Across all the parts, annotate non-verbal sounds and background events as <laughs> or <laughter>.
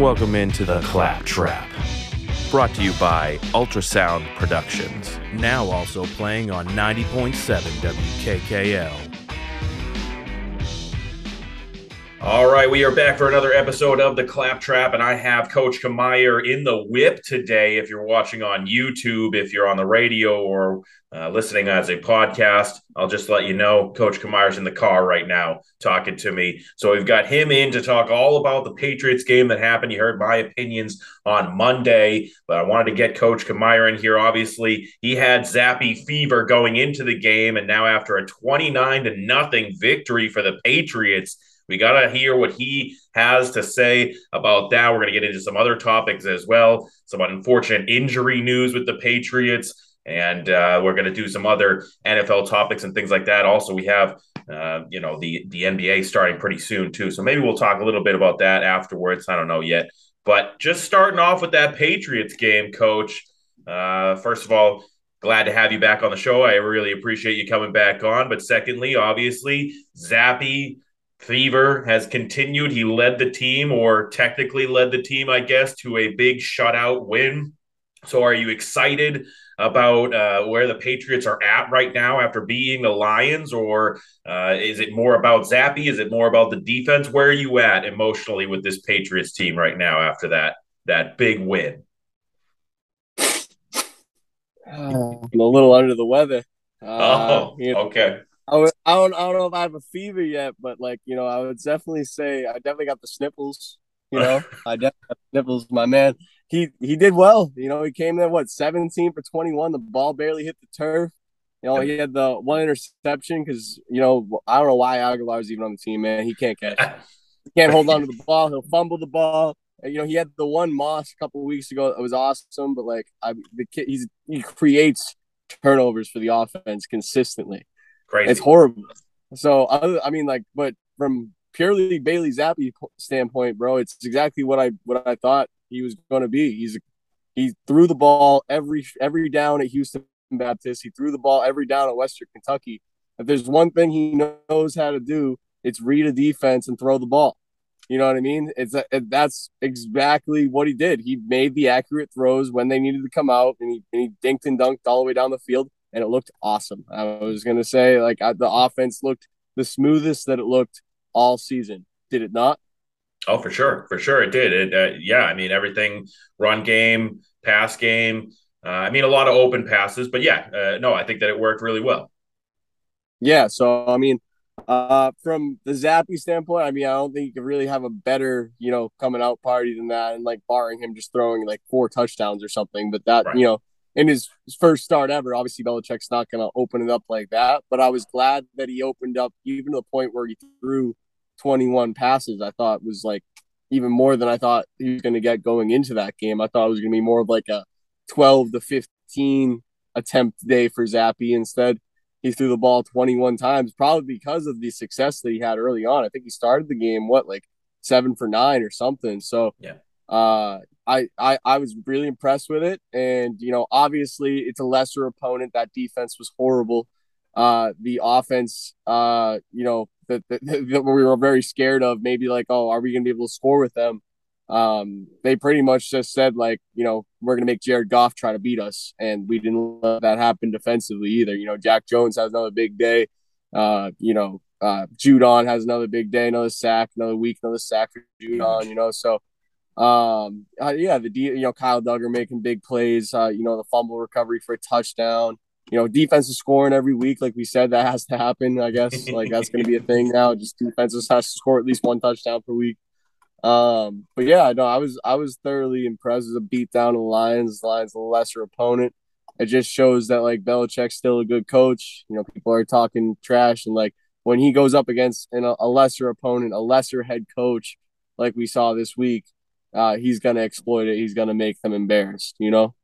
Welcome into the Clap Trap. Brought to you by Ultrasound Productions. Now also playing on 90.7 WKKL. All right, we are back for another episode of the Claptrap, and I have Coach Camire in the whip today. If you're watching on YouTube, if you're on the radio, or uh, listening as a podcast, I'll just let you know Coach Camire's in the car right now talking to me. So we've got him in to talk all about the Patriots game that happened. You heard my opinions on Monday, but I wanted to get Coach Camire in here. Obviously, he had Zappe fever going into the game, and now after a 29 to nothing victory for the Patriots we got to hear what he has to say about that. We're going to get into some other topics as well, some unfortunate injury news with the Patriots, and uh, we're going to do some other NFL topics and things like that. Also, we have uh, you know the the NBA starting pretty soon too, so maybe we'll talk a little bit about that afterwards. I don't know yet, but just starting off with that Patriots game, Coach. Uh, first of all, glad to have you back on the show. I really appreciate you coming back on. But secondly, obviously, Zappe Fever has continued. He led the team, or technically led the team, I guess, to a big shutout win. So, are you excited about uh, where the Patriots are at right now after beating the Lions, or uh, is it more about Zappe? Is it more about the defense? Where are you at emotionally with this Patriots team right now after that that big win? I'm a little under the weather. Uh, oh, you know, okay. I, would, I don't I don't know if I have a fever yet, but like you know, I would definitely say I definitely got the sniffles. You know, <laughs> I definitely got sniffles. My man, he he did well. You know, he came in what seventeen for twenty one. The ball barely hit the turf. You know, he had the one interception because you know I don't know why Agholor's even on the team. Man, he can't catch. <laughs> he can't hold on to the ball. He'll fumble the ball. You know, he had the one Moss a couple weeks ago. It was awesome, but like I, the kid, he's he creates turnovers for the offense consistently. Crazy. It's horrible. So I mean, like, but from purely Bailey Zappe standpoint, bro, it's exactly what I what I thought he was going to be. He's he threw the ball every every down at Houston Baptist. He threw the ball every down at Western Kentucky. If there's one thing he knows how to do, it's read a defense and throw the ball. You know what I mean? It's a, it, that's exactly what he did. He made the accurate throws when they needed to come out, and he, and he dinked and dunked all the way down the field and it looked awesome. I was gonna say like I, the offense looked the smoothest that it looked all season. Did it not? Oh, for sure, for sure, it did. It, uh, yeah, I mean everything, run game, pass game. Uh, I mean a lot of open passes, but yeah, uh, no, I think that it worked really well. Yeah, so I mean, uh, from the Zappe standpoint, I mean, I don't think you could really have a better, you know, coming out party than that, and like barring him just throwing like four touchdowns or something. But that, right. you know, in his first start ever. Obviously, Belichick's not going to open it up like that, but I was glad that he opened up even to the point where he threw 21 passes. I thought was like even more than I thought he was going to get going into that game. I thought it was going to be more of like a 12 to 15 attempt day for Zappe. Instead, he threw the ball 21 times, probably because of the success that he had early on. I think he started the game, what, like seven for nine or something. So, yeah. Uh, I, I I was really impressed with it, and you know, obviously, it's a lesser opponent. That defense was horrible. Uh, the offense, uh, you know, that, that, we were very scared of. Maybe like, oh, are we going to be able to score with them? Um, they pretty much just said like, you know, we're going to make Jared Goff try to beat us, and we didn't let that happen defensively either. You know, Jack Jones has another big day. Uh, you know, uh, Judon has another big day, another sack, another week, another sack for Judon. You know, so um, uh, yeah, the you know Kyle Dugger making big plays. Uh, you know the fumble recovery for a touchdown. You know defensive scoring every week, like we said, that has to happen. I guess like that's going to be a thing <laughs> now. Just defenses has to score at least one touchdown per week. Um, but yeah, no, I was I was thoroughly impressed with a beat down of the Lions. The Lions, a lesser opponent. It just shows that like Belichick's still a good coach. You know, people are talking trash, and like when he goes up against a, a lesser opponent, a lesser head coach, like we saw this week, uh, he's going to exploit it. He's going to make them embarrassed, you know?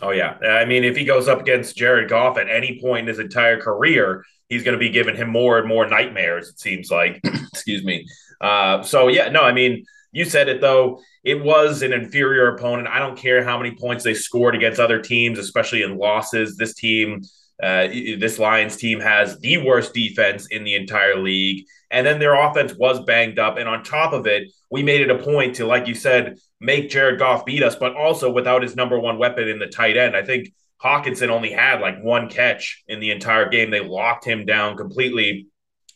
Oh, yeah. I mean, if he goes up against Jared Goff at any point in his entire career, he's going to be giving him more and more nightmares, it seems like. <clears throat> Excuse me. Uh, so, yeah, no, I mean, you said it, though. It was an inferior opponent. I don't care how many points they scored against other teams, especially in losses. This team uh, this Lions team has the worst defense in the entire league. And then their offense was banged up. And on top of it, we made it a point to, like you said, make Jared Goff beat us, but also without his number one weapon in the tight end. I think Hockenson only had like one catch in the entire game. They locked him down completely.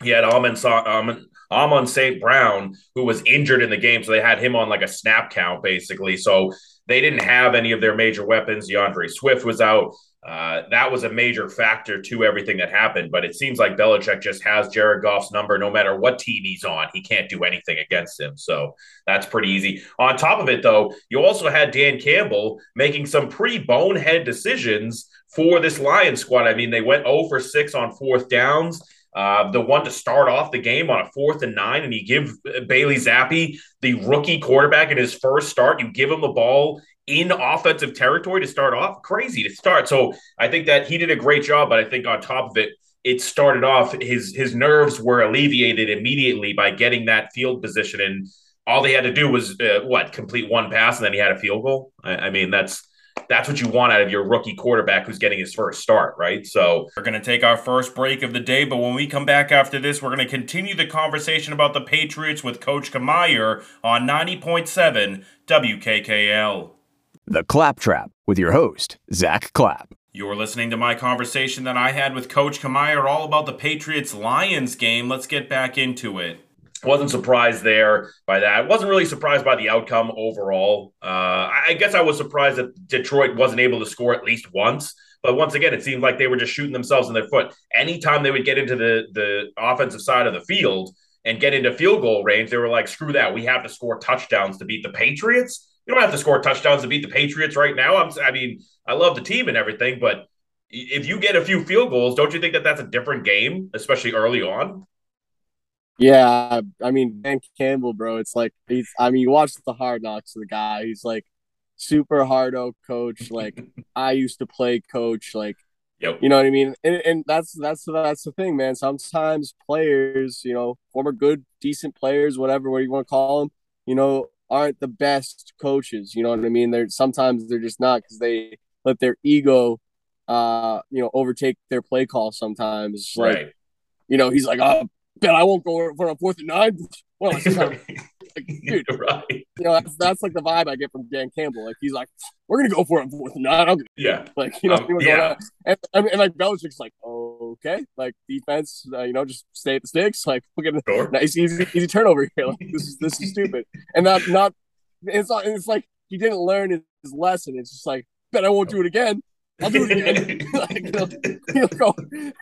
He had Amon, Amon, Amon St. Brown, who was injured in the game. So they had him on like a snap count, basically. So they didn't have any of their major weapons. D'Andre Swift was out. Uh, that was a major factor to everything that happened. But it seems like Belichick just has Jared Goff's number no matter what team he's on. He can't do anything against him. So that's pretty easy. On top of it, though, you also had Dan Campbell making some pretty bonehead decisions for this Lions squad. I mean, they went 0 for 6 on fourth downs. Uh, the one to start off the game on a fourth and nine, and you give Bailey Zappe, the rookie quarterback in his first start, you give him the ball in offensive territory to start off. Crazy to start. So I think that he did a great job, but I think on top of it, it started off his his nerves were alleviated immediately by getting that field position, and all they had to do was uh, what complete one pass, and then he had a field goal. I, I mean, that's that's what you want out of your rookie quarterback who's getting his first start, right? So we're going to take our first break of the day, but when we come back after this, we're going to continue the conversation about the Patriots with Coach Camire on 90.7 WKKL. The Claptrap with your host, Zack Clapp. You're listening to my conversation that I had with Coach Camire all about the Patriots Lions game. Let's get back into it wasn't surprised there by that. Wasn't really surprised by the outcome overall. Uh, I guess I was surprised that Detroit wasn't able to score at least once. But once again, it seemed like they were just shooting themselves in the foot. Anytime they would get into the the offensive side of the field and get into field goal range, they were like, "Screw that! We have to score touchdowns to beat the Patriots. You don't have to score touchdowns to beat the Patriots right now." I'm, I mean, I love the team and everything, but if you get a few field goals, don't you think that that's a different game, especially early on? Yeah, I mean Dan Campbell, bro. It's like he's. I mean, you watch the Hard Knocks of the guy. He's like super hard hardo coach. Like <laughs> I used to play coach. Like Yep. You know what I mean? And, and that's that's that's the thing, man. Sometimes players, you know, former good, decent players, whatever, what you want to call them, you know, aren't the best coaches. You know what I mean? They're sometimes they're just not because they let their ego, uh, you know, overtake their play call. Sometimes, like, right. you know, he's like, oh, bet I won't go for a fourth and nine. <laughs> Well, like, <laughs> dude, right. You know, that's, that's like the vibe I get from Dan Campbell. Like he's like, we're gonna go for it fourth and nine. I'm yeah, like you know, um, yeah. And, and, and like Belichick's like, okay, like defense, uh, you know, just stay at the sticks. Like look at sure. <laughs> nice easy easy turnover here. Like this is this is stupid, and not not it's not it's like he didn't learn his lesson. It's just like, bet I won't do it again. I'll do it again. <laughs> <laughs> like, you know, you know,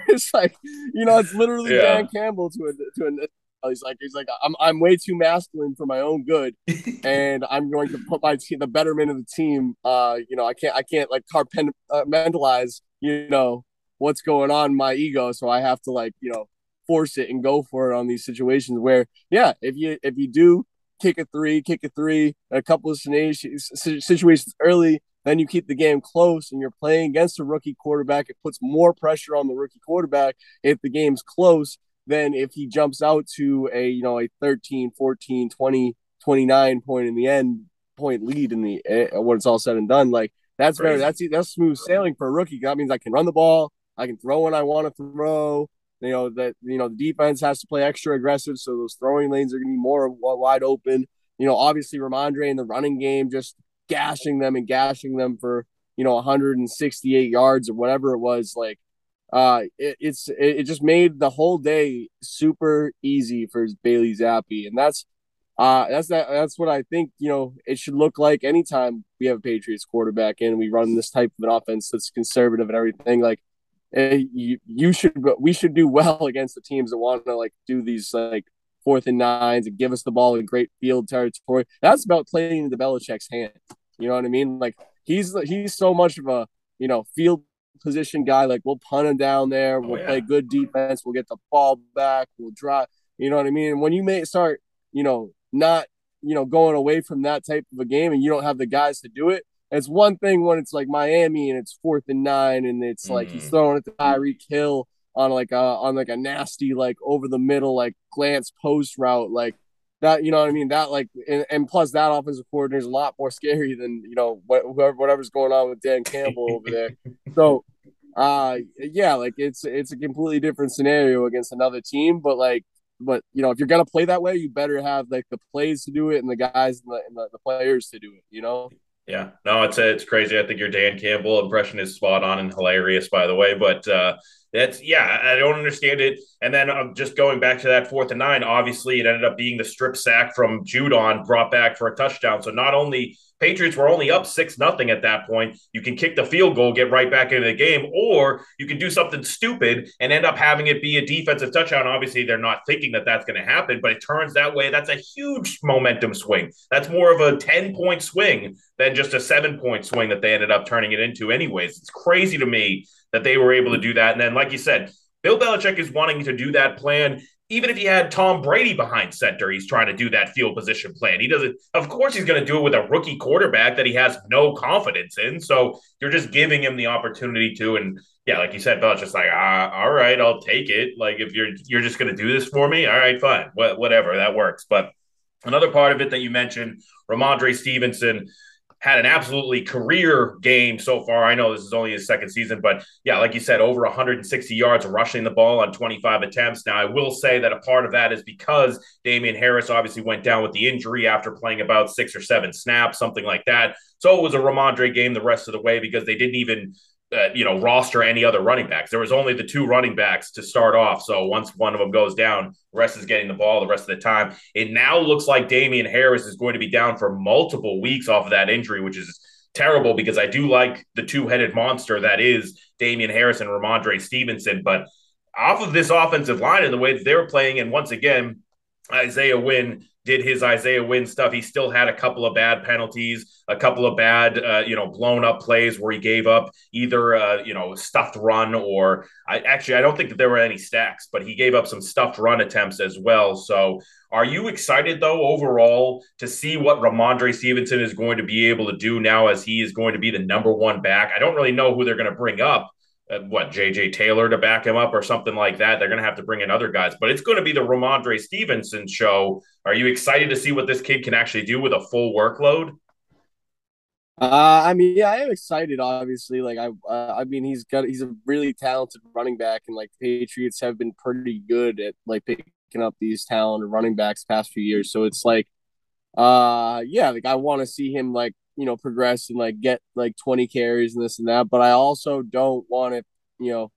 it's like you know, it's literally yeah. Dan Campbell to a to a. He's like, he's like, I'm I'm way too masculine for my own good, and I'm going to put my team, the betterment of the team. Uh, you know, I can't I can't like compartmentalize, you know, what's going on in my ego, so I have to like you know force it and go for it on these situations where yeah, if you if you do kick a three, kick a three, a couple of situations early then you keep the game close and you're playing against a rookie quarterback. It puts more pressure on the rookie quarterback if the game's close than if he jumps out to a, you know, a 13, 14, 20, 29 point in the end point lead in the uh, when it's all said and done. Like that's Crazy. very that's that's smooth sailing for a rookie. That means I can run the ball, I can throw when I want to throw. You know that you know the defense has to play extra aggressive, so those throwing lanes are going to be more wide open. You know, obviously Rhamondre in the running game just gashing them and gashing them for you know 168 yards or whatever it was like uh it, it's it, it just made the whole day super easy for Bailey Zappe and that's uh that's that that's what I think you know it should look like anytime we have a Patriots quarterback and we run this type of an offense that's conservative and everything like Eh, you, you should we should do <laughs> well against the teams that want to like do these like fourth and nines and give us the ball in great field territory. That's about playing into Belichick's hand. You know what I mean? Like he's he's so much of a you know field position guy. Like we'll punt him down there. Oh, we'll oh, yeah. play good defense. We'll get the ball back. We'll drive. You know what I mean? And when you may start, you know, not you know going away from that type of a game, and you don't have the guys to do it. It's one thing when it's like Miami and it's fourth and nine, and it's like he's mm. throwing it to Tyreek Hill on like a on like a nasty like over the middle like glance post route like that you know what I mean that like and, and plus that offensive coordinator is a lot more scary than you know whatever whatever's going on with Dan Campbell over there <laughs> so uh, yeah, like it's it's a completely different scenario against another team, but like, but you know, if you're gonna play that way, you better have like the plays to do it and the guys and the, and the, the players to do it. You know. Yeah, no, it's it's crazy. I think your Dan Campbell impression is spot on and hilarious, by the way. But uh, that's yeah, I don't understand it. And then um, just going back to that fourth and nine. Obviously, it ended up being the strip sack from Judon brought back for a touchdown. So not only Patriots were only up six nothing at that point. You can kick the field goal, get right back into the game, or you can do something stupid and end up having it be a defensive touchdown. Obviously, they're not thinking that that's going to happen, but it turns that way. That's a huge momentum swing. That's more of a ten point swing than just a seven point swing that they ended up turning it into. Anyways, it's crazy to me that they were able to do that. And then, like you said, Bill Belichick is wanting to do that plan even if he had Tom Brady behind center, he's trying to do that field position plan. He doesn't, of course, he's going to do it with a rookie quarterback that he has no confidence in. So you're just giving him the opportunity to. And yeah, like you said, Belichick's just like, ah, all right, I'll take it. Like if you're you're just going to do this for me, all right, fine, Wh- whatever, that works. But another part of it that you mentioned, Rhamondre Stevenson had an absolutely career game so far. I know this is only his second season, but yeah, like you said, over 160 yards rushing the ball on 25 attempts. Now, I will say that a part of that is because Damien Harris obviously went down with the injury after playing about six or seven snaps, something like that. So it was a Rhamondre game the rest of the way because they didn't even uh, you know, roster any other running backs. There was only the two running backs to start off. So once one of them goes down, the rest is getting the ball the rest of the time. It now looks like Damien Harris is going to be down for multiple weeks off of that injury, which is terrible because I do like the two headed monster that is Damien Harris and Rhamondre Stevenson. But off of this offensive line and the way that they're playing, and once again, Isaiah Wynn did his Isaiah Wynn stuff. He still had a couple of bad penalties, a couple of bad, uh, you know, blown up plays where he gave up either, uh, you know, stuffed run or I actually I don't think that there were any stacks, but he gave up some stuffed run attempts as well. So, are you excited though overall to see what Rhamondre Stevenson is going to be able to do now as he is going to be the number one back? I don't really know who they're going to bring up uh, what JJ Taylor to back him up or something like that. They're going to have to bring in other guys, but it's going to be the Rhamondre Stevenson show. Are you excited to see what this kid can actually do with a full workload? Uh, I mean, yeah, I am excited. Obviously, like I, uh, I mean, he's got he's a really talented running back, and like Patriots have been pretty good at like picking up these talented running backs past few years. So it's like, uh, yeah, like I want to see him like you know, progress and like get like 20 carries and this and that. But I also don't want to, you know,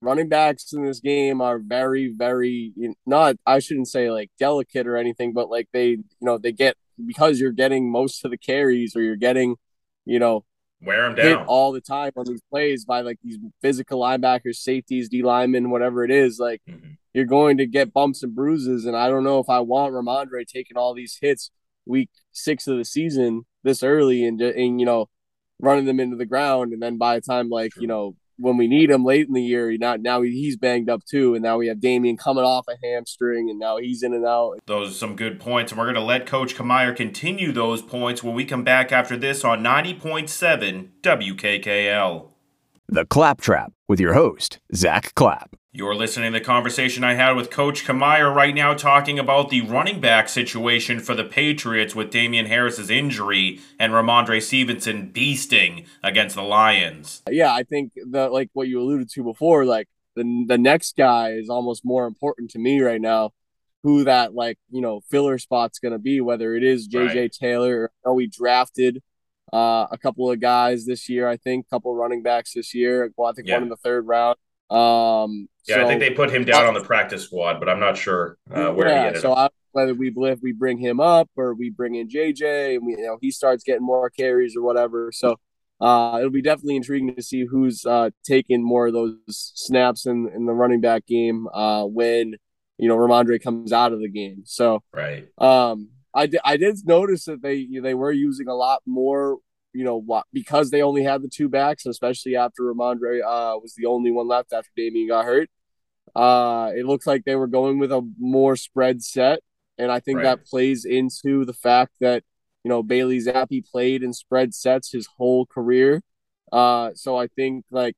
running backs in this game are very, very you know, not, I shouldn't say like delicate or anything, but like they, you know, they get because you're getting most of the carries or you're getting, you know, wear them down all the time on these plays by like these physical linebackers, safeties, D linemen, whatever it is. Like mm-hmm. you're going to get bumps and bruises. And I don't know if I want Rhamondre taking all these hits week six of the season this early and, and you know running them into the ground. And then by the time like you know when we need him late in the year not now he's banged up too. And now we have Damien coming off a hamstring and now he's in and out. Those are some good points. And we're going to let coach Camire continue those points when we come back after this on 90.7 WKKL the Claptrap with your host Zack Clapp you're listening to the conversation I had with Coach Camire right now, talking about the running back situation for the Patriots with Damien Harris's injury and Rhamondre Stevenson beasting against the Lions. Yeah, I think that like what you alluded to before, like the the next guy is almost more important to me right now. Who that like you know filler spot's gonna be? Whether it is JJ right. Taylor or we drafted uh, a couple of guys this year. I think a couple running backs this year. Well, I think yeah. one in the third round. Um, yeah, so, I think they put him down on the practice squad, but I'm not sure uh, where yeah, he ended so up. whether we if we bring him up or we bring in JJ and we you know he starts getting more carries or whatever. So uh, it'll be definitely intriguing to see who's uh, taking more of those snaps in in the running back game uh, when you know Rhamondre comes out of the game. So right. Um, I did I did notice that they they were using a lot more you know what because they only had the two backs, especially after Rhamondre uh, was the only one left after Damien got hurt. Uh, it looks like they were going with a more spread set, and I think right. that plays into the fact that you know Bailey Zappe played in spread sets his whole career. Uh, so I think like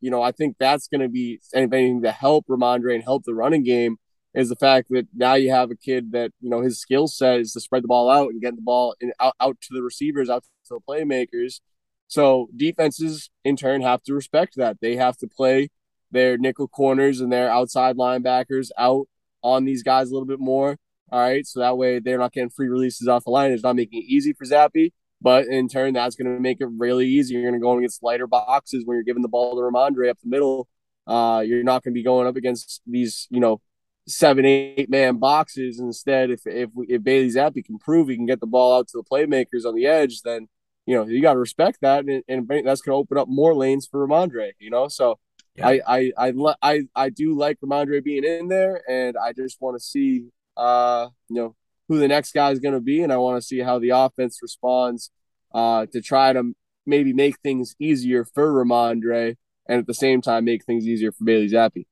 you know I think that's going to be anything to help Rhamondre and help the running game is the fact that now you have a kid that you know his skill set is to spread the ball out and get the ball in, out, out to the receivers, out to the playmakers. So defenses in turn have to respect that. They have to play their nickel corners and their outside linebackers out on these guys a little bit more. All right. So that way they're not getting free releases off the line. It's not making it easy for Zappe, but in turn, that's going to make it really easy. You're going to go against lighter boxes when you're giving the ball to Rhamondre up the middle. Uh, you're not going to be going up against these, you know, seven, eight man boxes. Instead, if if if Bailey Zappe can prove he can get the ball out to the playmakers on the edge, then you know you got to respect that, and, and that's going to open up more lanes for Rhamondre. You know, so yeah. I, I I I I do like Rhamondre being in there, and I just want to see uh you know who the next guy is going to be, and I want to see how the offense responds uh to try to maybe make things easier for Rhamondre, and at the same time make things easier for Bailey Zappe.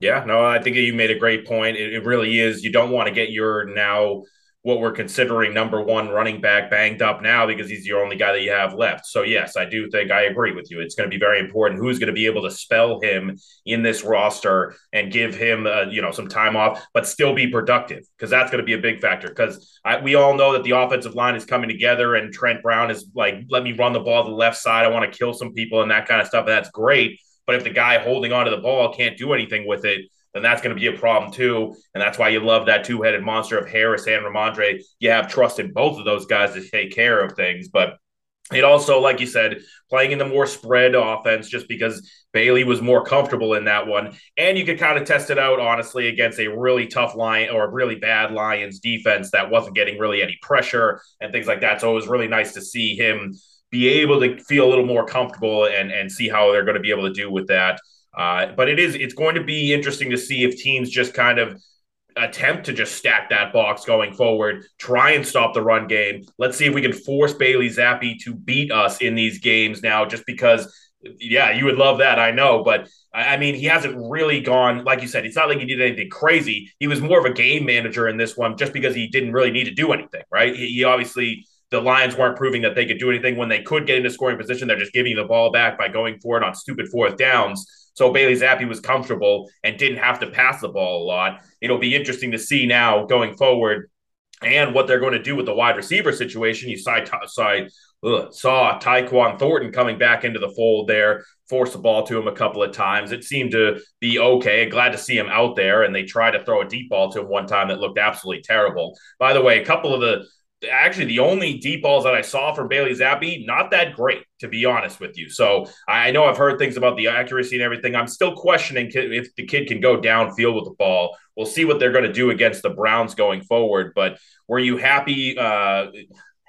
Yeah, no, I think you made a great point. It, it really is. You don't want to get your now what we're considering number one running back banged up now because he's the only guy that you have left. So yes, I do think I agree with you. It's going to be very important who's going to be able to spell him in this roster and give him uh, you know some time off, but still be productive because that's going to be a big factor. Because we all know that the offensive line is coming together and Trent Brown is like, let me run the ball to the left side. I want to kill some people and that kind of stuff. That's great. But if the guy holding onto the ball can't do anything with it, then that's going to be a problem too. And that's why you love that two headed monster of Harris and Rhamondre. You have trust in both of those guys to take care of things. But it also, like you said, playing in the more spread offense just because Bailey was more comfortable in that one. And you could kind of test it out, honestly, against a really tough line or a really bad Lions defense that wasn't getting really any pressure and things like that. So it was really nice to see him be able to feel a little more comfortable and, and see how they're going to be able to do with that. Uh, but it is it's going to be interesting to see if teams just kind of attempt to just stack that box going forward, try and stop the run game. Let's see if we can force Bailey Zappe to beat us in these games now, just because. Yeah, you would love that, I know, but I mean, he hasn't really gone like you said. It's not like he did anything crazy. He was more of a game manager in this one, just because he didn't really need to do anything, right? He, he obviously the Lions weren't proving that they could do anything when they could get into scoring position. They're just giving the ball back by going for it on stupid fourth downs. So Bailey Zappe was comfortable and didn't have to pass the ball a lot. It'll be interesting to see now going forward and what they're going to do with the wide receiver situation. You saw, saw, saw Tyquan Thornton coming back into the fold there, force the ball to him a couple of times. It seemed to be okay. Glad to see him out there. And they tried to throw a deep ball to him one time that looked absolutely terrible. By the way, a couple of the actually the only deep balls that I saw from Bailey Zappe, not that great, to be honest with you. So I know I've heard things about the accuracy and everything. I'm still questioning if the kid can go downfield with the ball. We'll see what they're going to do against the Browns going forward. But were you happy? Uh,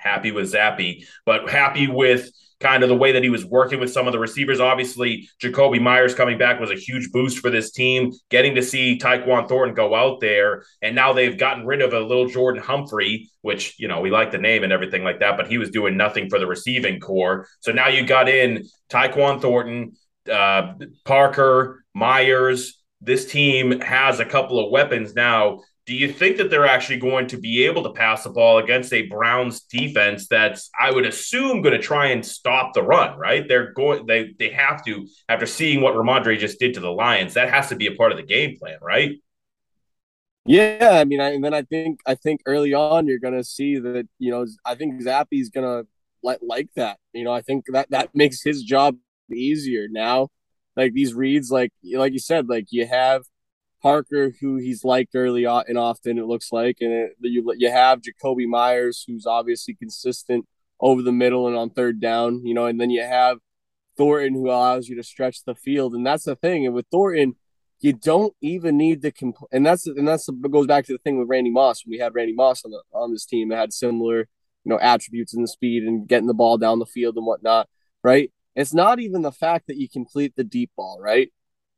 happy with Zappe, but happy with kind of the way that he was working with some of the receivers. Obviously, Jakobi Meyers coming back was a huge boost for this team. Getting to see Tyquan Thornton go out there, and now they've gotten rid of a little Jordan Humphrey, which you know we like the name and everything like that, but he was doing nothing for the receiving core. So now you got in Tyquan Thornton, uh, Parker, Meyers. This team has a couple of weapons now do you think that they're actually going to be able to pass the ball against a Browns defense that's I would assume going to try and stop the run, right? They're going they they have to after seeing what Rhamondre just did to the Lions. That has to be a part of the game plan, right? Yeah, I mean, I, and then I think I think early on you're gonna see that you know I think Zappe's gonna like like that. You know, I think that that makes his job easier now. Like these reads, like like you said, like you have Parker, who he's liked early on and often, it looks like, and it, you you have Jakobi Meyers, who's obviously consistent over the middle and on third down, you know, and then you have Thornton, who allows you to stretch the field, and that's the thing. And with Thornton, you don't even need to compl- and that's and that's goes back to the thing with Randy Moss. When we had Randy Moss on the on this team, that had similar, you know, attributes in the speed and getting the ball down the field and whatnot, right? It's not even the fact that you complete the deep ball, right?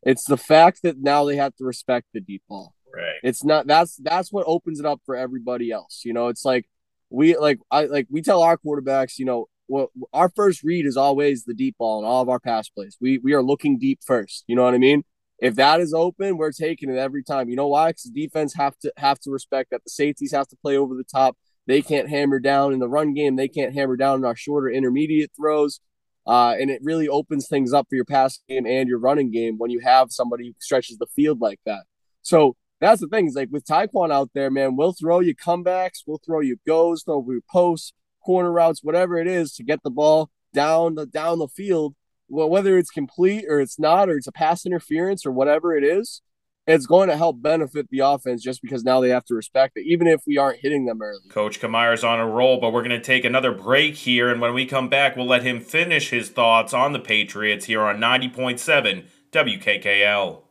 It's the fact that now they have to respect the deep ball. Right. It's not that's that's what opens it up for everybody else. You know, it's like we like I like we tell our quarterbacks, you know, well, our first read is always the deep ball in all of our pass plays. We we are looking deep first. You know what I mean? If that is open, we're taking it every time. You know why? Because defense have to have to respect that the safeties have to play over the top. They can't hammer down in the run game. They can't hammer down in our shorter intermediate throws. Uh, and it really opens things up for your pass game and your running game when you have somebody who stretches the field like that. So that's the thing. Is like with Tyquan out there, man, we'll throw you comebacks, we'll throw you goes, throw you posts, corner routes, whatever it is to get the ball down the down the field, well, whether it's complete or it's not, or it's a pass interference or whatever it is, it's going to help benefit the offense just because now they have to respect it, even if we aren't hitting them early. Coach Camire's on a roll, but we're going to take another break here. And when we come back, we'll let him finish his thoughts on the Patriots here on 90.7 WKKL.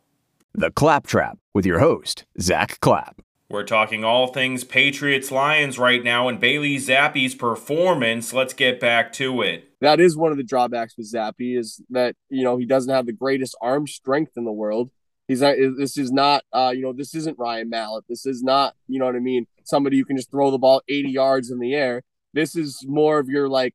The Claptrap with your host, Zack Clapp. We're talking all things Patriots Lions right now and Bailey Zappe's performance. Let's get back to it. That is one of the drawbacks with Zappi is that, you know, he doesn't have the greatest arm strength in the world. He's not, this is not, uh, you know, this isn't Ryan Mallett. This is not, you know what I mean? Somebody you can just throw the ball 80 yards in the air. This is more of your like,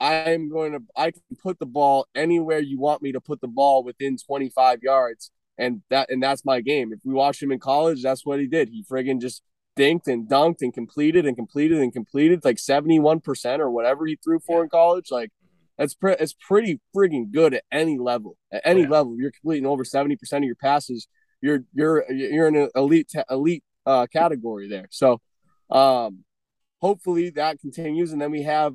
I'm going to, I can put the ball anywhere you want me to put the ball within 25 yards. And that, and that's my game. If we watched him in college, that's what he did. He friggin' just dinked and dunked and completed and completed and completed like 71% or whatever he threw for in college. Like, that's pre- it's pretty frigging good at any level. At any yeah. level, you're completing over seventy percent of your passes. You're you're you're in an elite elite uh, category there. So, um, hopefully that continues, and then we have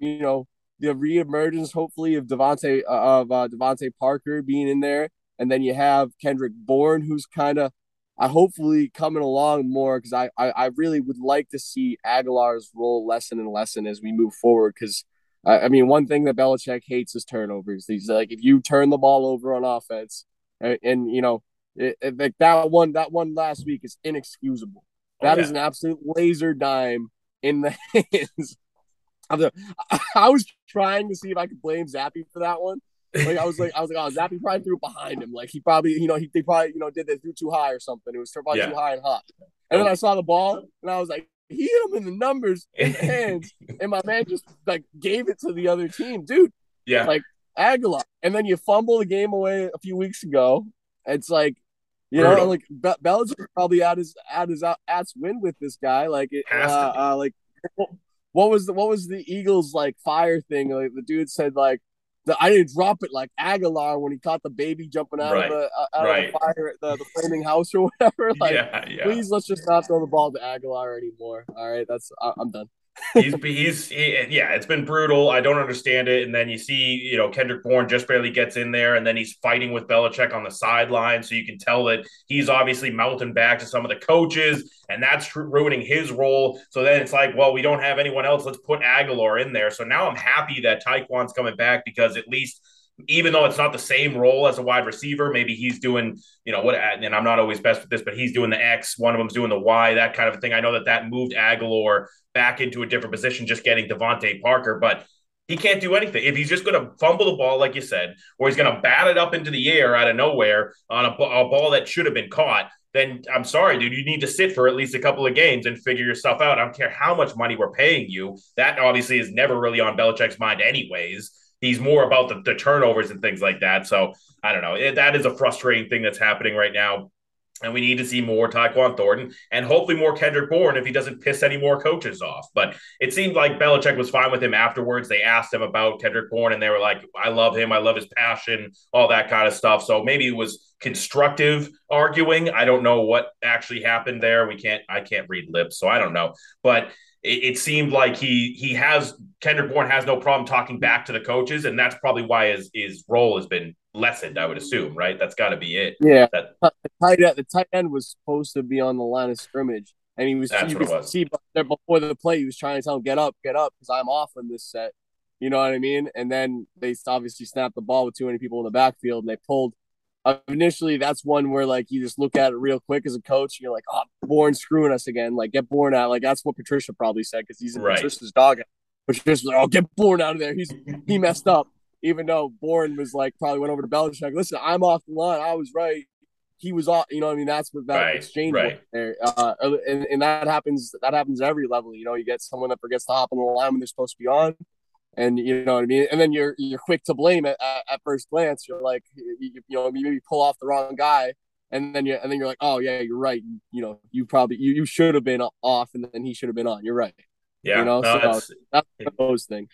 you know the reemergence, hopefully of DeVante uh, of uh, DeVante Parker being in there, and then you have Kendrick Bourne, who's kind of I hopefully coming along more because I, I I really would like to see Agholor's role lessen and lessen as we move forward because I mean, one thing that Belichick hates is turnovers. He's like, if you turn the ball over on offense, and, and you know, it, it, like that one, that one last week is inexcusable. Oh, that oh, yeah. is an absolute laser dime in the <laughs> hands of the. <laughs> I was trying to see if I could blame Zappe for that one. Like I was like, I was like, oh, Zappe probably threw it behind him. Like he probably, you know, he they probably, you know, did they threw too high or something. It was probably yeah. too high and hot. And then I saw the ball, and I was like, he hit him in the numbers in the <laughs> hands, and my man just like gave it to the other team, dude. Yeah, like Agholor, and then you fumble the game away a few weeks ago. It's like, you Brutal. know, like Be- Belichick probably at his at his out at win with this guy. Like, it, uh, uh, like what was the what was the Eagles like fire thing? Like the dude said like the, I didn't drop it like Agholor when he caught the baby jumping out right. of the uh, out right. of the fire, the, the flaming house or whatever. <laughs> Like, yeah, yeah. please let's just not throw the ball to Agholor anymore. All right, that's I, I'm done he's he's he, yeah, it's been brutal. I don't understand it. And then you see, you know, Kendrick Bourne just barely gets in there, and then he's fighting with Belichick on the sideline. So you can tell that he's obviously melting back to some of the coaches, and that's ruining his role. So then it's like, well, we don't have anyone else. Let's put Agholor in there. So now I'm happy that Tyquan's coming back because at least even though it's not the same role as a wide receiver, maybe he's doing, you know, what, and I'm not always best with this, but he's doing the X, one of them's doing the Y, that kind of thing. I know that that moved Agholor back into a different position, just getting DeVante Parker, but he can't do anything. If he's just going to fumble the ball, like you said, or he's going to bat it up into the air out of nowhere on a, a ball that should have been caught, then I'm sorry, dude. You need to sit for at least a couple of games and figure yourself out. I don't care how much money we're paying you. That obviously is never really on Belichick's mind, anyways. He's more about the, the turnovers and things like that. So I don't know. It, that is a frustrating thing that's happening right now. And we need to see more Tyquan Thornton and hopefully more Kendrick Bourne if he doesn't piss any more coaches off. But it seemed like Belichick was fine with him afterwards. They asked him about Kendrick Bourne and they were like, I love him. I love his passion, all that kind of stuff. So maybe it was constructive arguing. I don't know what actually happened there. We can't, I can't read lips. So I don't know. But it, it seemed like he he has Kendrick Bourne has no problem talking back to the coaches. And that's probably why his, his role has been lessened, I would assume, right? That's got to be it. Yeah. That, uh, the, tight end, the tight end was supposed to be on the line of scrimmage, and he was. That's you what it was. See, before the play, he was trying to tell him, "Get up, get up," because I'm off in this set. You know what I mean? And then they obviously snapped the ball with too many people in the backfield, and they pulled. Initially, that's one where like you just look at it real quick as a coach, and you're like, "Oh, Bourne screwing us again." Like, get Bourne out. Like that's what Patricia probably said because he's right. Patricia's dog. Patricia's like, "Oh, get Bourne out of there. He's he messed up." even though Bourne was like probably went over to Belichick. Listen, I'm off the line. I was right. He was off. You know, I mean, that's what that right, exchange right. there. Uh, and, and that happens. That happens at every level. You know, you get someone that forgets to hop on the line when they're supposed to be on, and you know what I mean. And then you're you're quick to blame it at, at first glance. You're like, you, you know, you maybe pull off the wrong guy, and then you and then you're like, oh yeah, you're right. You, you know, you probably you, you should have been off, and then he should have been on. You're right. Yeah, you know, no, so that's, that's those things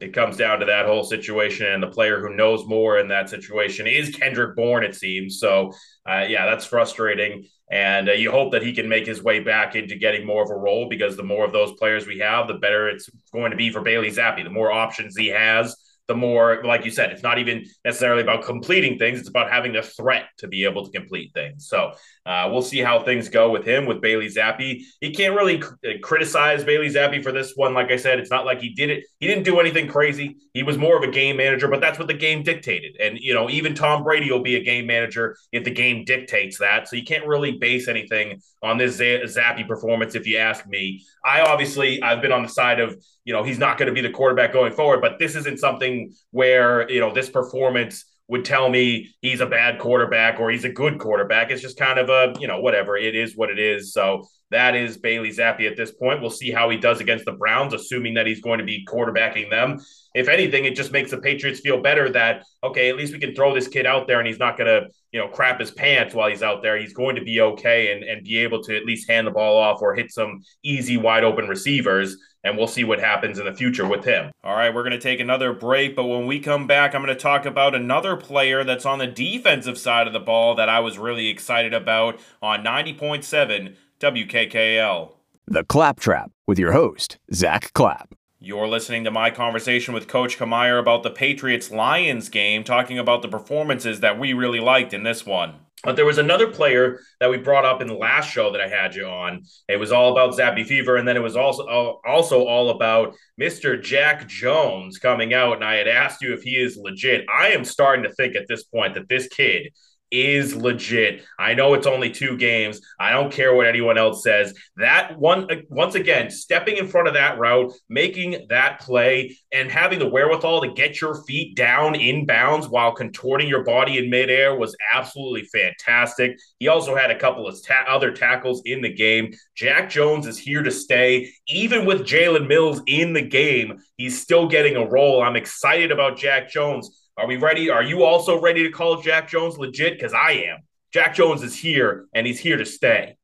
it comes down to that whole situation, and the player who knows more in that situation is Kendrick Bourne, it seems. So, uh, yeah, that's frustrating. And uh, you hope that he can make his way back into getting more of a role because the more of those players we have, the better it's going to be for Bailey Zappe The more options he has, the more, like you said, it's not even necessarily about completing things. It's about having the threat to be able to complete things. So uh, we'll see how things go with him, with Bailey Zappe. He can't really c- criticize Bailey Zappe for this one. Like I said, it's not like he did it. He didn't do anything crazy. He was more of a game manager, but that's what the game dictated. And, you know, even Tom Brady will be a game manager if the game dictates that. So you can't really base anything on this Z- Zappe performance, if you ask me. I obviously, I've been on the side of, you know, he's not going to be the quarterback going forward, but this isn't something where, you know, this performance would tell me he's a bad quarterback or he's a good quarterback. It's just kind of a, you know, whatever. It is what it is. So that is Bailey Zappe at this point. We'll see how he does against the Browns, assuming that he's going to be quarterbacking them. If anything, it just makes the Patriots feel better that, okay, at least we can throw this kid out there and he's not going to, you know, crap his pants while he's out there. He's going to be okay and, and be able to at least hand the ball off or hit some easy, wide open receivers. And we'll see what happens in the future with him. All right, we're going to take another break. But when we come back, I'm going to talk about another player that's on the defensive side of the ball that I was really excited about on 90.7 WKKL. The Claptrap with your host, Zack Clapp. You're listening to my conversation with Coach Camire about the Patriots Lions game, talking about the performances that we really liked in this one. But there was another player that we brought up in the last show that I had you on. It was all about Zappe Fever, and then it was also also all about Mr. Jack Jones coming out. And I had asked you if he is legit. I am starting to think at this point that this kid is legit. I know it's only two games. I don't care what anyone else says. That one, uh, once again, stepping in front of that route, making that play, and having the wherewithal to get your feet down in bounds while contorting your body in midair was absolutely fantastic. He also had a couple of ta- other tackles in the game. Jack Jones is here to stay. Even with Jalen Mills in the game, he's still getting a role. I'm excited about Jack Jones. Are we ready? Are you also ready to call Jack Jones legit? Because I am. Jack Jones is here and he's here to stay.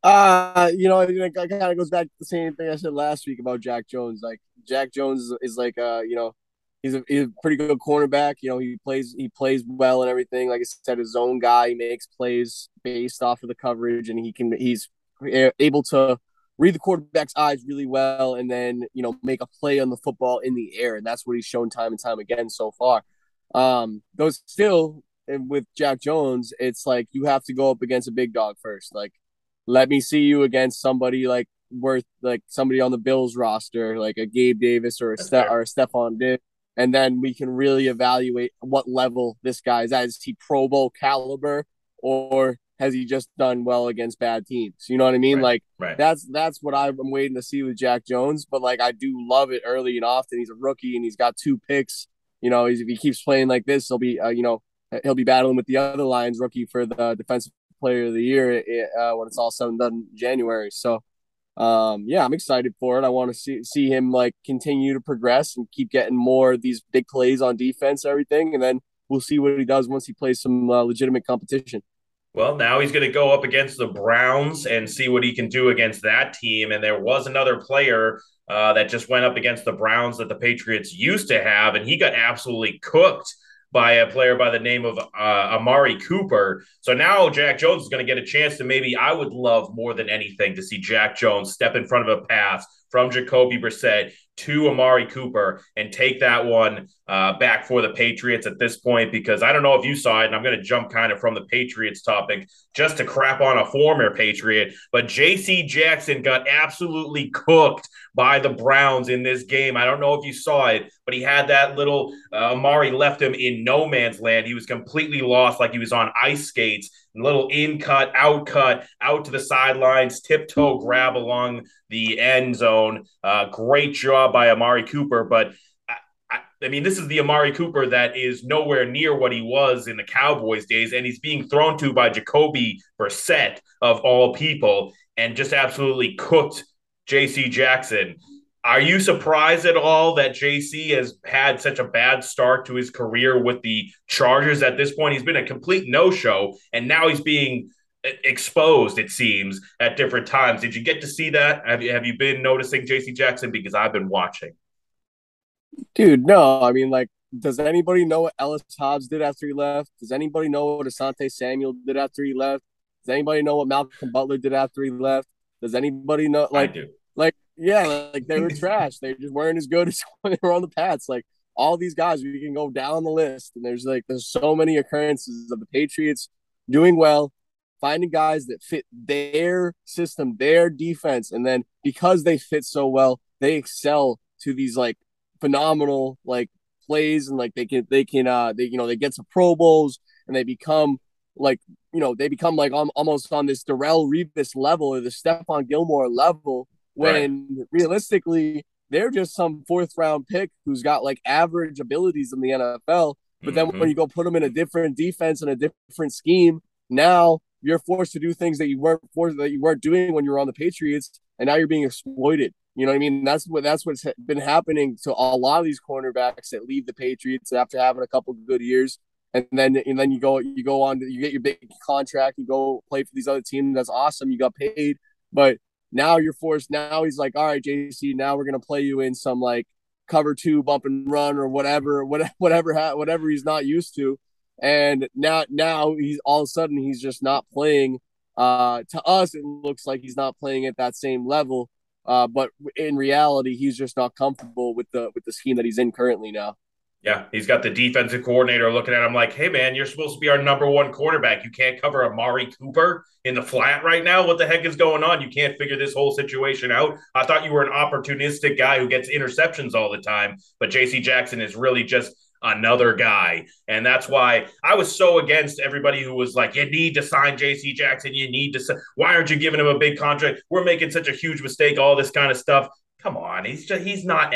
Uh, you know, it, kind of goes back to the same thing I said last week about Jack Jones. Like Jack Jones is, like, uh, you know, he's a, he's a pretty good cornerback. You know, he plays he plays well and everything. Like I said, his own guy. He makes plays based off of the coverage, and he can he's able to read the quarterback's eyes really well and then you know make a play on the football in the air. And that's what he's shown time and time again so far. Um those still with jack jones it's like you have to go up against a big dog first. Like let me see you against somebody like worth like somebody on the bills roster like a gabe davis or a Ste- or a stefon diggs. And then we can really evaluate what level this guy's at. Is he pro bowl caliber or has he just done well against bad teams? You know what I mean? Right, like right. that's that's what I'm waiting to see with Jack Jones. But like I do love it early and often. He's a rookie and he's got two picks. You know, if he keeps playing like this, he'll be uh, you know he'll be battling with the other Lions rookie for the defensive player of the year uh, when it's all said and done in January. So um yeah i'm excited for it i want to see see him like continue to progress and keep getting more of these big plays on defense everything and then we'll see what he does once he plays some uh, legitimate competition well, now he's going to go up against the Browns and see what he can do against that team. And there was another player uh, that just went up against the Browns that the Patriots used to have, and he got absolutely cooked by a player by the name of uh, Amari Cooper. So now Jack Jones is going to get a chance to maybe I would love more than anything to see Jack Jones step in front of a pass from Jacoby Brissett to Amari Cooper and take that one uh, back for the Patriots at this point because I don't know if you saw it, and I'm going to jump kind of from the Patriots topic just to crap on a former Patriot, but J.C. Jackson got absolutely cooked by the Browns in this game. I don't know if you saw it, but he had that little uh, Amari left him in no man's land. He was completely lost, like he was on ice skates little in cut, out cut, out to the sidelines, tiptoe grab along the end zone. Uh, great job by Amari Cooper, but. I, mean, this is the Amari Cooper that is nowhere near what he was in the Cowboys days, and he's being thrown to by Jacoby Brissett of all people, and just absolutely cooked J.C. Jackson. Are you surprised at all that JC has had such a bad start to his career with the Chargers at this point? He's been a complete no show, and now he's being exposed, it seems, at different times. Did you get to see that? Have you, have you been noticing JC Jackson? Because I've been watching. Dude, no. I mean, like, does anybody know what Ellis Hobbs did after he left? Does anybody know what Asante Samuel did after he left? Does anybody know what Malcolm Butler did after he left? Does anybody know? Like, like Yeah, like they were trash. They just weren't as good <laughs> as when they were on the Pats. Like all these guys, we can go down the list, and there's like there's so many occurrences of the Patriots doing well, finding guys that fit their system, their defense, and then because they fit so well, they excel to these like phenomenal like plays and like they can they can uh they you know they get some Pro Bowls and they become like you know they become like um, almost on this Darrelle Revis level or the Stephon Gilmore level when right. realistically they're just some fourth round pick who's got like average abilities in the NFL. But then mm-hmm. when you go put them in a different defense and a different scheme, now you're forced to do things that you weren't forced that you weren't doing when you were on the Patriots, and now you're being exploited. You know what I mean? That's what that's what's been happening to a lot of these cornerbacks that leave the Patriots after having a couple good years, and then and then you go you go on you get your big contract, you go play for these other teams. That's awesome. You got paid, but now you're forced. Now he's like, all right, JC, now we're gonna play you in some like cover two bump and run or whatever, <laughs> whatever, whatever, whatever he's not used to. And now, now he's all of a sudden he's just not playing. Uh, to us, it looks like he's not playing at that same level. Uh, but in reality, he's just not comfortable with the with the scheme that he's in currently now. Yeah, he's got the defensive coordinator looking at him like, "Hey, man, you're supposed to be our number one quarterback. You can't cover Amari Cooper in the flat right now. What the heck is going on? You can't figure this whole situation out. I thought you were an opportunistic guy who gets interceptions all the time, but J.C. Jackson is really just another guy. And that's why I was so against everybody who was like, you need to sign JC Jackson. You need to, why aren't you giving him a big contract? We're making such a huge mistake, all this kind of stuff. Come on. He's just, he's not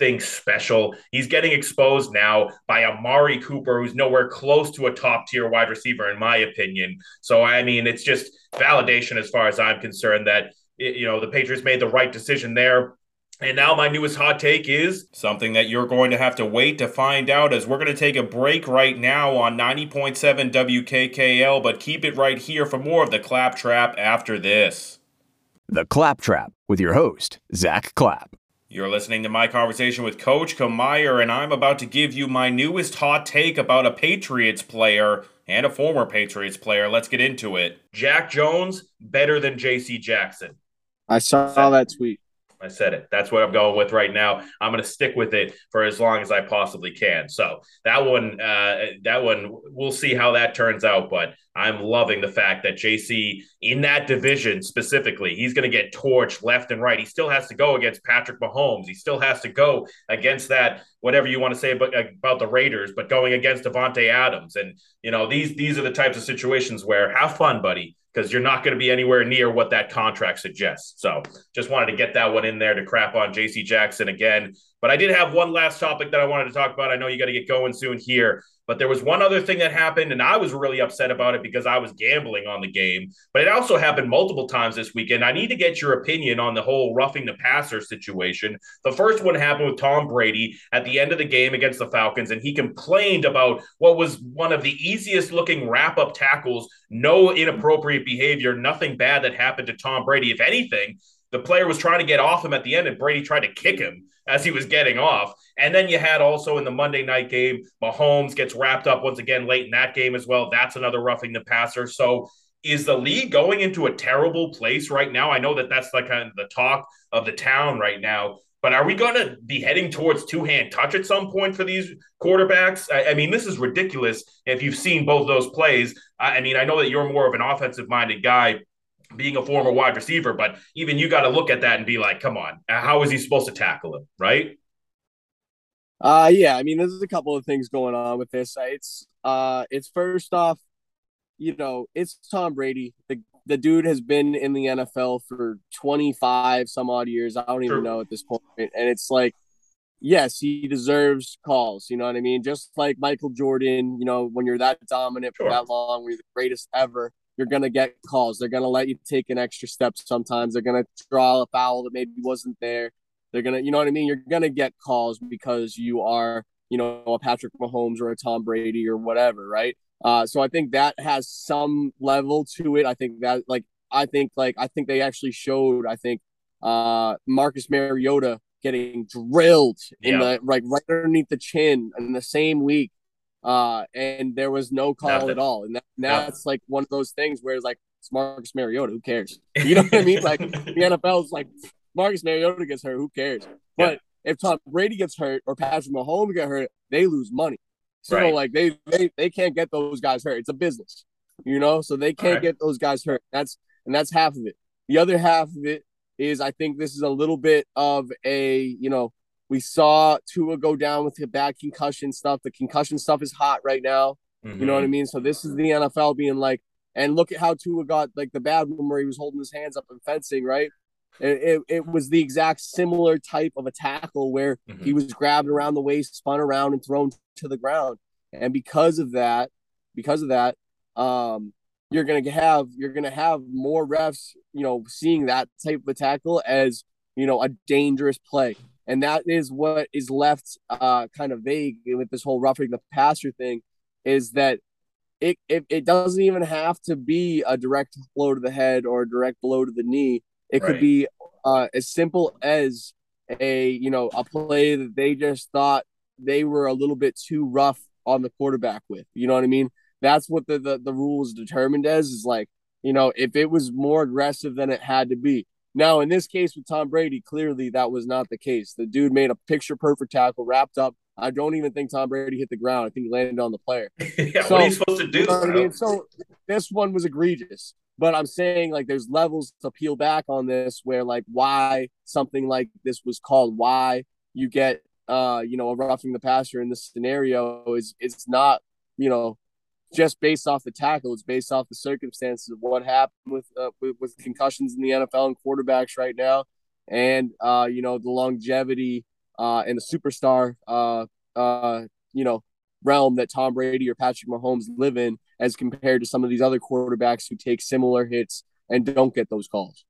anything special. He's getting exposed now by Amari Cooper, who's nowhere close to a top tier wide receiver, in my opinion. So, I mean, it's just validation as far as I'm concerned that, you know, the Patriots made the right decision there. And now my newest hot take is something that you're going to have to wait to find out as we're going to take a break right now on 90.7 WKKL, but keep it right here for more of the Claptrap after this. The Claptrap with your host, Zack Clapp. You're listening to my conversation with Coach Camire, and I'm about to give you my newest hot take about a Patriots player and a former Patriots player. Let's get into it. Jack Jones, better than JC Jackson. I saw that tweet. I said it. That's what I'm going with right now. I'm going to stick with it for as long as I possibly can. So that one, uh, that one, we'll see how that turns out. But I'm loving the fact that JC in that division specifically, he's going to get torched left and right. He still has to go against Patrick Mahomes. He still has to go against that, whatever you want to say about, about the Raiders, but going against Davante Adams. And you know, these these are the types of situations where have fun, buddy because you're not going to be anywhere near what that contract suggests. So just wanted to get that one in there to crap on JC Jackson again. But I did have one last topic that I wanted to talk about. I know you got to get going soon here. But there was one other thing that happened, and I was really upset about it because I was gambling on the game. But it also happened multiple times this weekend. I need to get your opinion on the whole roughing the passer situation. The first one happened with Tom Brady at the end of the game against the Falcons, and he complained about what was one of the easiest looking wrap up tackles, no inappropriate behavior, nothing bad that happened to Tom Brady. If anything, the player was trying to get off him at the end, and Brady tried to kick him as he was getting off. And then you had also in the Monday night game, Mahomes gets wrapped up once again late in that game as well. That's another roughing the passer. So is the league going into a terrible place right now? I know that that's like kind of the talk of the town right now. But are we going to be heading towards two hand touch at some point for these quarterbacks? I, I, mean, this is ridiculous. If you've seen both those plays, I, I mean, I know that you're more of an offensive minded guy, being a former wide receiver, but even you got to look at that and be like, come on, how is he supposed to tackle him, right? Uh yeah, I mean, there's a couple of things going on with this. It's uh, it's first off, you know, it's Tom Brady. The the dude has been in the NFL for 25 some odd years. I don't even know at this point, and it's like, yes, he deserves calls. You know what I mean? Just like Michael Jordan. You know, when you're that dominant sure. for that long, you're the greatest ever you're going to get calls. They're going to let you take an extra step sometimes. They're going to draw a foul that maybe wasn't there. They're going to, you know what I mean? You're going to get calls because you are, you know, a Patrick Mahomes or a Tom Brady or whatever, right? Uh, so I think that has some level to it. I think that, like, I think, like, I think they actually showed, I think, uh, Marcus Mariota getting drilled in yeah. the, like, right underneath the chin in the same week uh, and there was no call Nothing. at all. And that, that's like one of those things where it's like it's Marcus Mariota, who cares? You know what I mean? Like the <laughs> NFL is like Marcus Mariota gets hurt, who cares? But yeah. if Tom Brady gets hurt or Patrick Mahomes get hurt, they lose money. So right. like they, they they can't get those guys hurt. It's a business, you know. So they can't right. get those guys hurt. That's and that's half of it. The other half of it is I think this is a little bit of a you know we saw Tua go down with the bad concussion stuff. The concussion stuff is hot right now. Mm-hmm. You know what I mm-hmm. mean? So this is the NFL being like, and look at how Tua got like the bad one where he was holding his hands up and fencing, right? It, it, it was the exact similar type of a tackle where mm-hmm. he was grabbed around the waist, spun around, and thrown to the ground. And because of that, because of that, um, you're gonna have you're gonna have more refs, you know, seeing that type of a tackle as you know a dangerous play, and that is what is left uh, kind of vague with this whole roughing the passer thing, is that it, it it doesn't even have to be a direct blow to the head or a direct blow to the knee. It right. could be uh, as simple as a you know a play that they just thought they were a little bit too rough on the quarterback with. You know what I mean? That's what the the, the rule is determined as is like you know if it was more aggressive than it had to be. Now in this case with Tom Brady, clearly that was not the case. The dude made a picture perfect tackle, wrapped up. I don't even think Tom Brady hit the ground. I think he landed on the player. <laughs> yeah, so, what are you supposed to do? You know I mean? So this one was egregious. But I'm saying like there's levels to peel back on this where like why something like this was called, why you get uh, you know, a roughing the passer in this scenario is it's not, you know, just based off the tackle. It's based off the circumstances of what happened with uh, with, with concussions in the NFL and quarterbacks right now, and uh, you know the longevity uh, and the superstar uh, uh, you know realm that Tom Brady or Patrick Mahomes live in, as compared to some of these other quarterbacks who take similar hits and don't get those calls.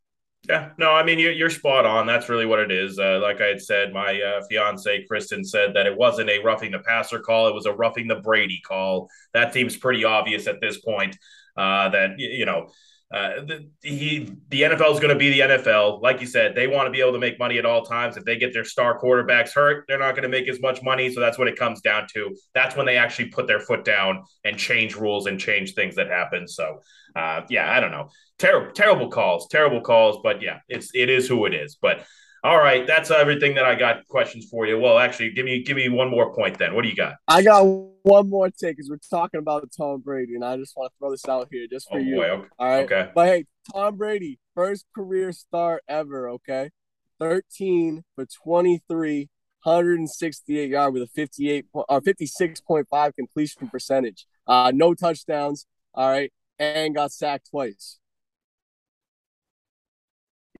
Yeah, no, I mean you're, you're spot on. That's really what it is. Uh, like I had said, my uh, fiance Kristen said that it wasn't a roughing the passer call; it was a roughing the Brady call. That seems pretty obvious at this point. Uh, that you know, uh, the, he the NFL is going to be the NFL. Like you said, they want to be able to make money at all times. If they get their star quarterbacks hurt, they're not going to make as much money. So that's what it comes down to. That's when they actually put their foot down and change rules and change things that happen. So, uh, yeah, I don't know terrible, terrible calls, terrible calls. But yeah, it's it is who it is. But all right, that's everything that I got questions for you. Well, actually, give me give me one more point then. What do you got? I got one more take because we're talking about Tom Brady, and I just want to throw this out here just for oh, you. Boy, okay. All right. Okay. But hey, Tom Brady, first career start ever. Okay, thirteen for twenty three. 168 yard with a 58 or uh, 56.5 completion percentage. Uh, no touchdowns. All right, and got sacked twice.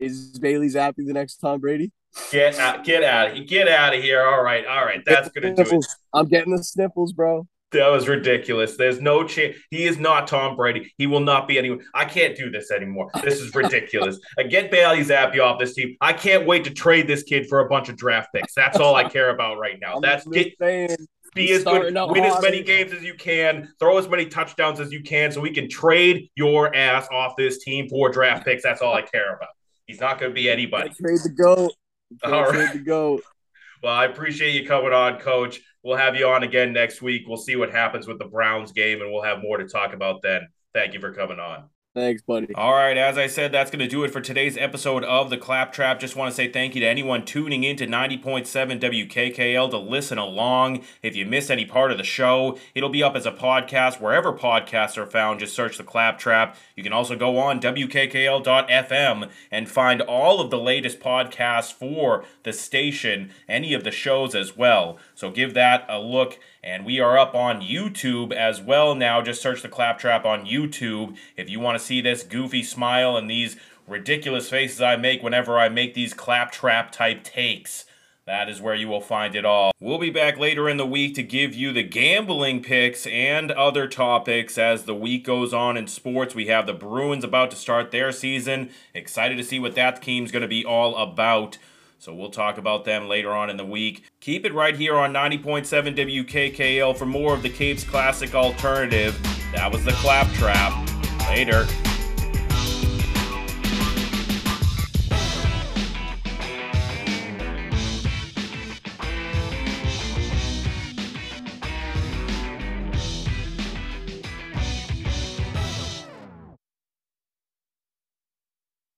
Is Bailey Zappe the next Tom Brady? Get out! Get out! Of here. Get out of here! All right, all right. That's gonna do it. I'm getting the sniffles, bro. That was ridiculous. There's no chance. He is not Tom Brady. He will not be anyone. I can't do this anymore. This is ridiculous. <laughs> get Bailey Zappe off this team. I can't wait to trade this kid for a bunch of draft picks. That's all I <laughs> care about right now. That's get, be as good, win as many games as you can, throw as many touchdowns as you can, so we can trade your ass off this team for draft picks. That's all I care about. He's not going to be anybody. Trade the goat. <laughs> All right. Trade the goat. Well, I appreciate you coming on, Coach. We'll have you on again next week. We'll see what happens with the Browns game, and we'll have more to talk about then. Thank you for coming on. Thanks, buddy. All right, as I said, that's going to do it for today's episode of The Claptrap. Just want to say thank you to anyone tuning in to 90.7 WKKL to listen along. If you missed any part of the show, it'll be up as a podcast wherever podcasts are found. Just search The Claptrap. You can also go on WKKL.FM and find all of the latest podcasts for the station, any of the shows as well. So give that a look and we are up on YouTube as well now. Just search the Claptrap on YouTube if you want to see this goofy smile and these ridiculous faces I make whenever I make these Claptrap type takes. That is where you will find it all. We'll be back later in the week to give you the gambling picks and other topics as the week goes on in sports. We have the Bruins about to start their season. Excited to see what that team's going to be all about. So we'll talk about them later on in the week. Keep it right here on 90.7 WKKL for more of the Capes Classic Alternative. That was the Claptrap. Later.